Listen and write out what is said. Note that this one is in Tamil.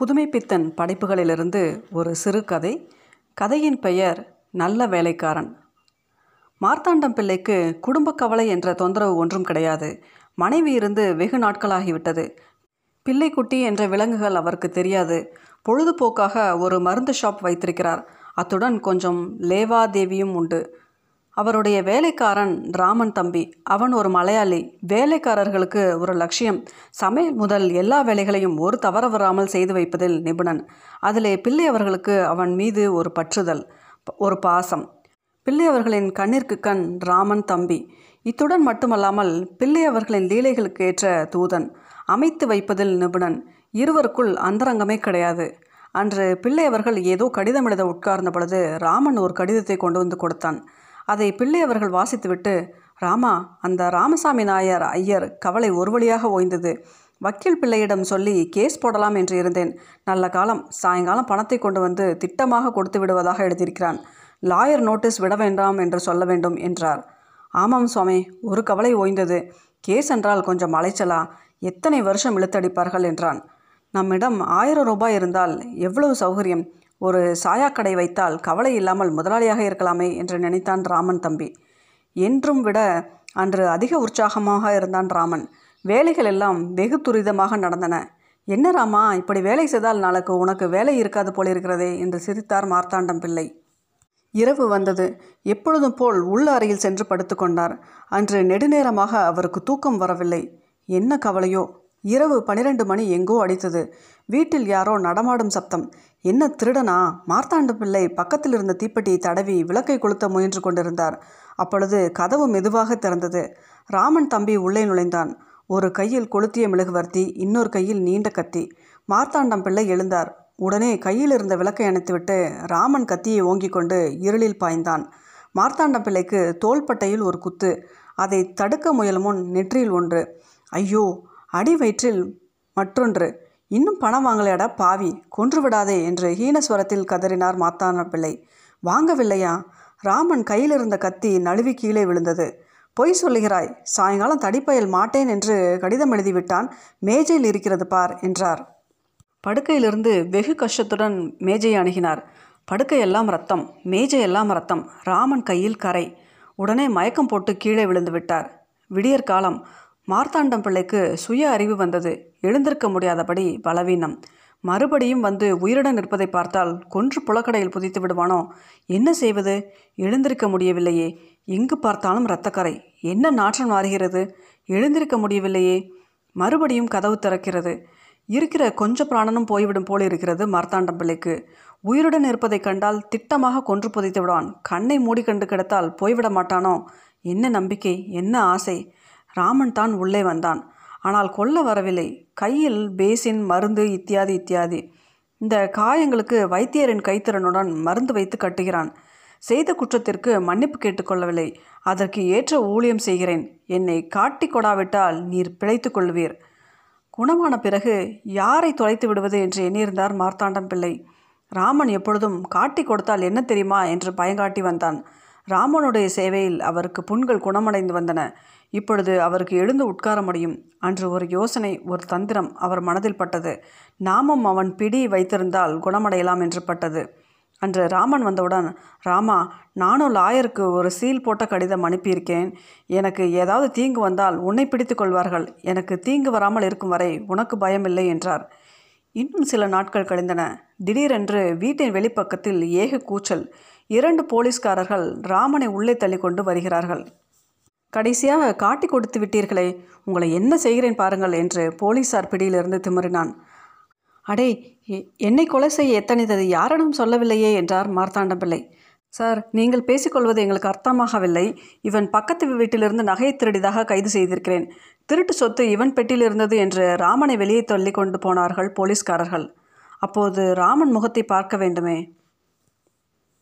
புதுமைப்பித்தன் படைப்புகளிலிருந்து ஒரு சிறுகதை கதையின் பெயர் நல்ல வேலைக்காரன். மார்த்தாண்டம் பிள்ளைக்கு குடும்ப கவலை என்ற தொந்தரவு ஒன்றும் கிடையாது. மனைவி இருந்து வெகு நாட்களாகிவிட்டது. பிள்ளைக்குட்டி என்ற விலங்குகள் அவருக்கு தெரியாது. பொழுதுபோக்காக ஒரு மருந்து ஷாப் வைத்திருக்கிறார். அத்துடன் கொஞ்சம் லேவாதேவியும் உண்டு. அவருடைய வேலைக்காரன் ராமன் தம்பி. அவன் ஒரு மலையாளி. வேலைக்காரர்களுக்கு ஒரு லட்சியம். சமையல் முதல் எல்லா வேலைகளையும் ஒரு தவற வராமல் செய்து வைப்பதில் நிபுணன். அதிலே பிள்ளை அவர்களுக்கு அவன் மீது ஒரு பற்றுதல் ஒரு பாசம். பிள்ளை அவர்களின் கண்ணிற்கு கண் ராமன் தம்பி. இத்துடன் மட்டுமல்லாமல் பிள்ளை அவர்களின் லீலைகளுக்கு ஏற்ற தூதன். அமைத்து வைப்பதில் நிபுணன். இருவருக்குள் அந்தரங்கமே கிடையாது. அன்று பிள்ளை அவர்கள் ஏதோ கடிதம் எழுத உட்கார்ந்த பொழுது ராமன் ஒரு கடிதத்தை கொண்டு வந்து கொடுத்தான். அதை பிள்ளை அவர்கள் வாசித்துவிட்டு ராமா அந்த ராமசாமி நாயர் ஐயர் கவலை ஒரு வழியாக ஓய்ந்தது. வக்கீல் பிள்ளையிடம் சொல்லி கேஸ் போடலாம் என்று இருந்தேன். நல்ல காலம். சாயங்காலம் பணத்தை கொண்டு வந்து திட்டமாக கொடுத்து விடுவதாக எழுதியிருக்கிறான். லாயர் நோட்டீஸ் விட வேண்டாம் என்று சொல்ல வேண்டும் என்றார். ஆமாம் சுவாமி ஒரு கவலை ஓய்ந்தது. கேஸ் என்றால் கொஞ்சம் அலைச்சலா? எத்தனை வருஷம் இழுத்தடிப்பார்கள்? என்றான். நம்மிடம் ஆயிரம் ரூபாய் இருந்தால் எவ்வளவு சௌகரியம்? ஒரு சாயாக்கடை வைத்தால் கவலை இல்லாமல் முதலாளியாக இருக்கலாமே என்று நினைத்தான் ராமன் தம்பி. என்றும் விட அன்று அதிக உற்சாகமாக இருந்தான் ராமன். வேலைகள் எல்லாம் வெகு துரிதமாக நடந்தன. என்ன ராமா இப்படி வேலை செய்தால் நாளைக்கு உனக்கு வேலை இருக்காது போலிருக்கிறதே என்று சிரித்தார் மார்த்தாண்டம் பிள்ளை. இரவு வந்தது. எப்பொழுதும் போல் உள்ள அறையில் சென்று படுத்துக்கொண்டார் அன்று நெடுநேரமாக அவருக்கு தூக்கம் வரவில்லை. என்ன கவலையோ. இரவு பனிரெண்டு மணி எங்கோ அடித்தது. வீட்டில் யாரோ நடமாடும் சப்தம். என்ன திருடனா? மார்த்தாண்ட பிள்ளை பக்கத்தில் இருந்த தீப்பெட்டியை தடவி விளக்கை கொளுத்த முயன்று கொண்டிருந்தார். அப்பொழுது கதவு மெதுவாக திறந்தது. ராமன் தம்பி உள்ளே நுழைந்தான். ஒரு கையில் கொளுத்திய மெழுகுவர்த்தி இன்னொரு கையில் நீண்ட கத்தி. மார்த்தாண்டம் பிள்ளை எழுந்தார். உடனே கையில் இருந்த விளக்கை அணைத்துவிட்டு ராமன் கத்தியை ஓங்கிக் கொண்டு இருளில் பாய்ந்தான். மார்த்தாண்டம் பிள்ளைக்கு தோள்பட்டையில் ஒரு குத்து. அதை தடுக்க முயலும் முன் நெற்றியில் ஒன்று. ஐயோ அடி வயிற்றில் மற்றொன்று. இன்னும் பணம் வாங்கலையாடா பாவி. கொன்று விடாதே என்று ஹீனஸ்வரத்தில் கதறினார் மாத்தான பிள்ளை. வாங்கவில்லையா? ராமன் கையில் இருந்த கத்தி நழுவி கீழே விழுந்தது. பொய் சொல்லுகிறாய். சாயங்காலம் தடிப்பயல் மாட்டேன் என்று கடிதம் எழுதிவிட்டான். மேஜையில் இருக்கிறது பார் என்றார். படுக்கையிலிருந்து வெகு கஷ்டத்துடன் மேஜையை அணுகினார். படுக்கையெல்லாம் ரத்தம் மேஜையெல்லாம் ரத்தம். ராமன் கையில் கரை. உடனே மயக்கம் போட்டு கீழே விழுந்து விட்டார். விடியற்காலம் மார்த்தாண்டம் பிள்ளைக்கு சுய அறிவு வந்தது. எழுந்திருக்க முடியாதபடி பலவீனம். மறுபடியும் வந்து உயிருடன் இருப்பதை பார்த்தால் கொன்று புலக்கடையில் புதைத்து விடுவானோ? என்ன செய்வது? எழுந்திருக்க முடியவில்லையே. எங்கு பார்த்தாலும் இரத்தக்கரை. என்ன நாற்றம் மாறுகிறது? எழுந்திருக்க முடியவில்லையே. மறுபடியும் கதவு திறக்கிறது. இருக்கிற கொஞ்ச பிராணனும் போய்விடும் போல் இருக்கிறது மார்த்தாண்டம் பிள்ளைக்கு. உயிருடன் இருப்பதை கண்டால் திட்டமாக கொன்று புதைத்து விடுவான். கண்ணை மூடி கண்டு கிடத்தால் போய்விட மாட்டானோ? என்ன நம்பிக்கை? என்ன ஆசை? ராமன் தான் உள்ளே வந்தான். ஆனால் கொல்ல வரவில்லை. கையில் பேசின் மருந்து இத்தியாதி இத்தியாதி. இந்த காயங்களுக்கு வைத்தியரின் கைத்திறனுடன் மருந்து வைத்து கட்டுகிறான். செய்த குற்றத்திற்கு மன்னிப்பு கேட்டுக்கொள்ளவில்லை அதற்கு ஏற்ற ஊழியம் செய்கிறேன். என்னை காட்டி கொடாவிட்டால் நீர் பிழைத்து கொள்வீர். குணமான பிறகு யாரை தொலைத்து விடுவது என்று எண்ணியிருந்தார் மார்த்தாண்டம் பிள்ளை. ராமன் எப்பொழுதும் காட்டி கொடுத்தால் என்ன தெரியுமா என்று பயங்காட்டி வந்தான். ராமனுடைய சேவையில் அவருக்கு புண்கள் குணமடைந்து வந்தன. இப்பொழுது அவருக்கு எழுந்து உட்கார முடியும். அன்று ஒரு யோசனை ஒரு தந்திரம் அவர் மனதில் பட்டது. நாமும் அவன் பிடி வைத்திருந்தால் குணமடையலாம் என்று பட்டது. அன்று ராமன் வந்தவுடன் ராமா நானும் லாயருக்கு ஒரு சீல் போட்ட கடிதம் அனுப்பியிருக்கேன். எனக்கு ஏதாவது தீங்கு வந்தால் உன்னை பிடித்து கொள்வார்கள். எனக்கு தீங்கு வராமல் இருக்கும் வரை உனக்கு பயமில்லை என்றார். இன்னும் சில நாட்கள் கழிந்தன. திடீரென்று வீட்டின் வெளிப்பக்கத்தில் ஏக கூச்சல். இரண்டு போலீஸ்காரர்கள் ராமனை உள்ளே தள்ளி கொண்டு வருகிறார்கள். கடைசியாக காட்டி கொடுத்து விட்டீர்களே. உங்களை என்ன செய்கிறேன் பாருங்கள் என்று போலீசார் பிடியிலிருந்து திமறினான் அடே எ- என்னை கொலை செய்ய எத்தனைத்தது யாரிடம் சொல்லவில்லையே என்றார் மார்த்தாண்டம் பிள்ளை சார் நீங்கள் பேசிக்கொள்வது எங்களுக்கு அர்த்தமாகவில்லை. இவன் பக்கத்து வீட்டிலிருந்து நகையை திருடிதாக கைது செய்திருக்கிறேன். திருட்டு சொத்து இவன் பெட்டியில் இருந்தது என்று ராமனை வெளியே தள்ளி கொண்டு போனார்கள் போலீஸ்காரர்கள். அப்போது ராமன் முகத்தை பார்க்க வேண்டுமே.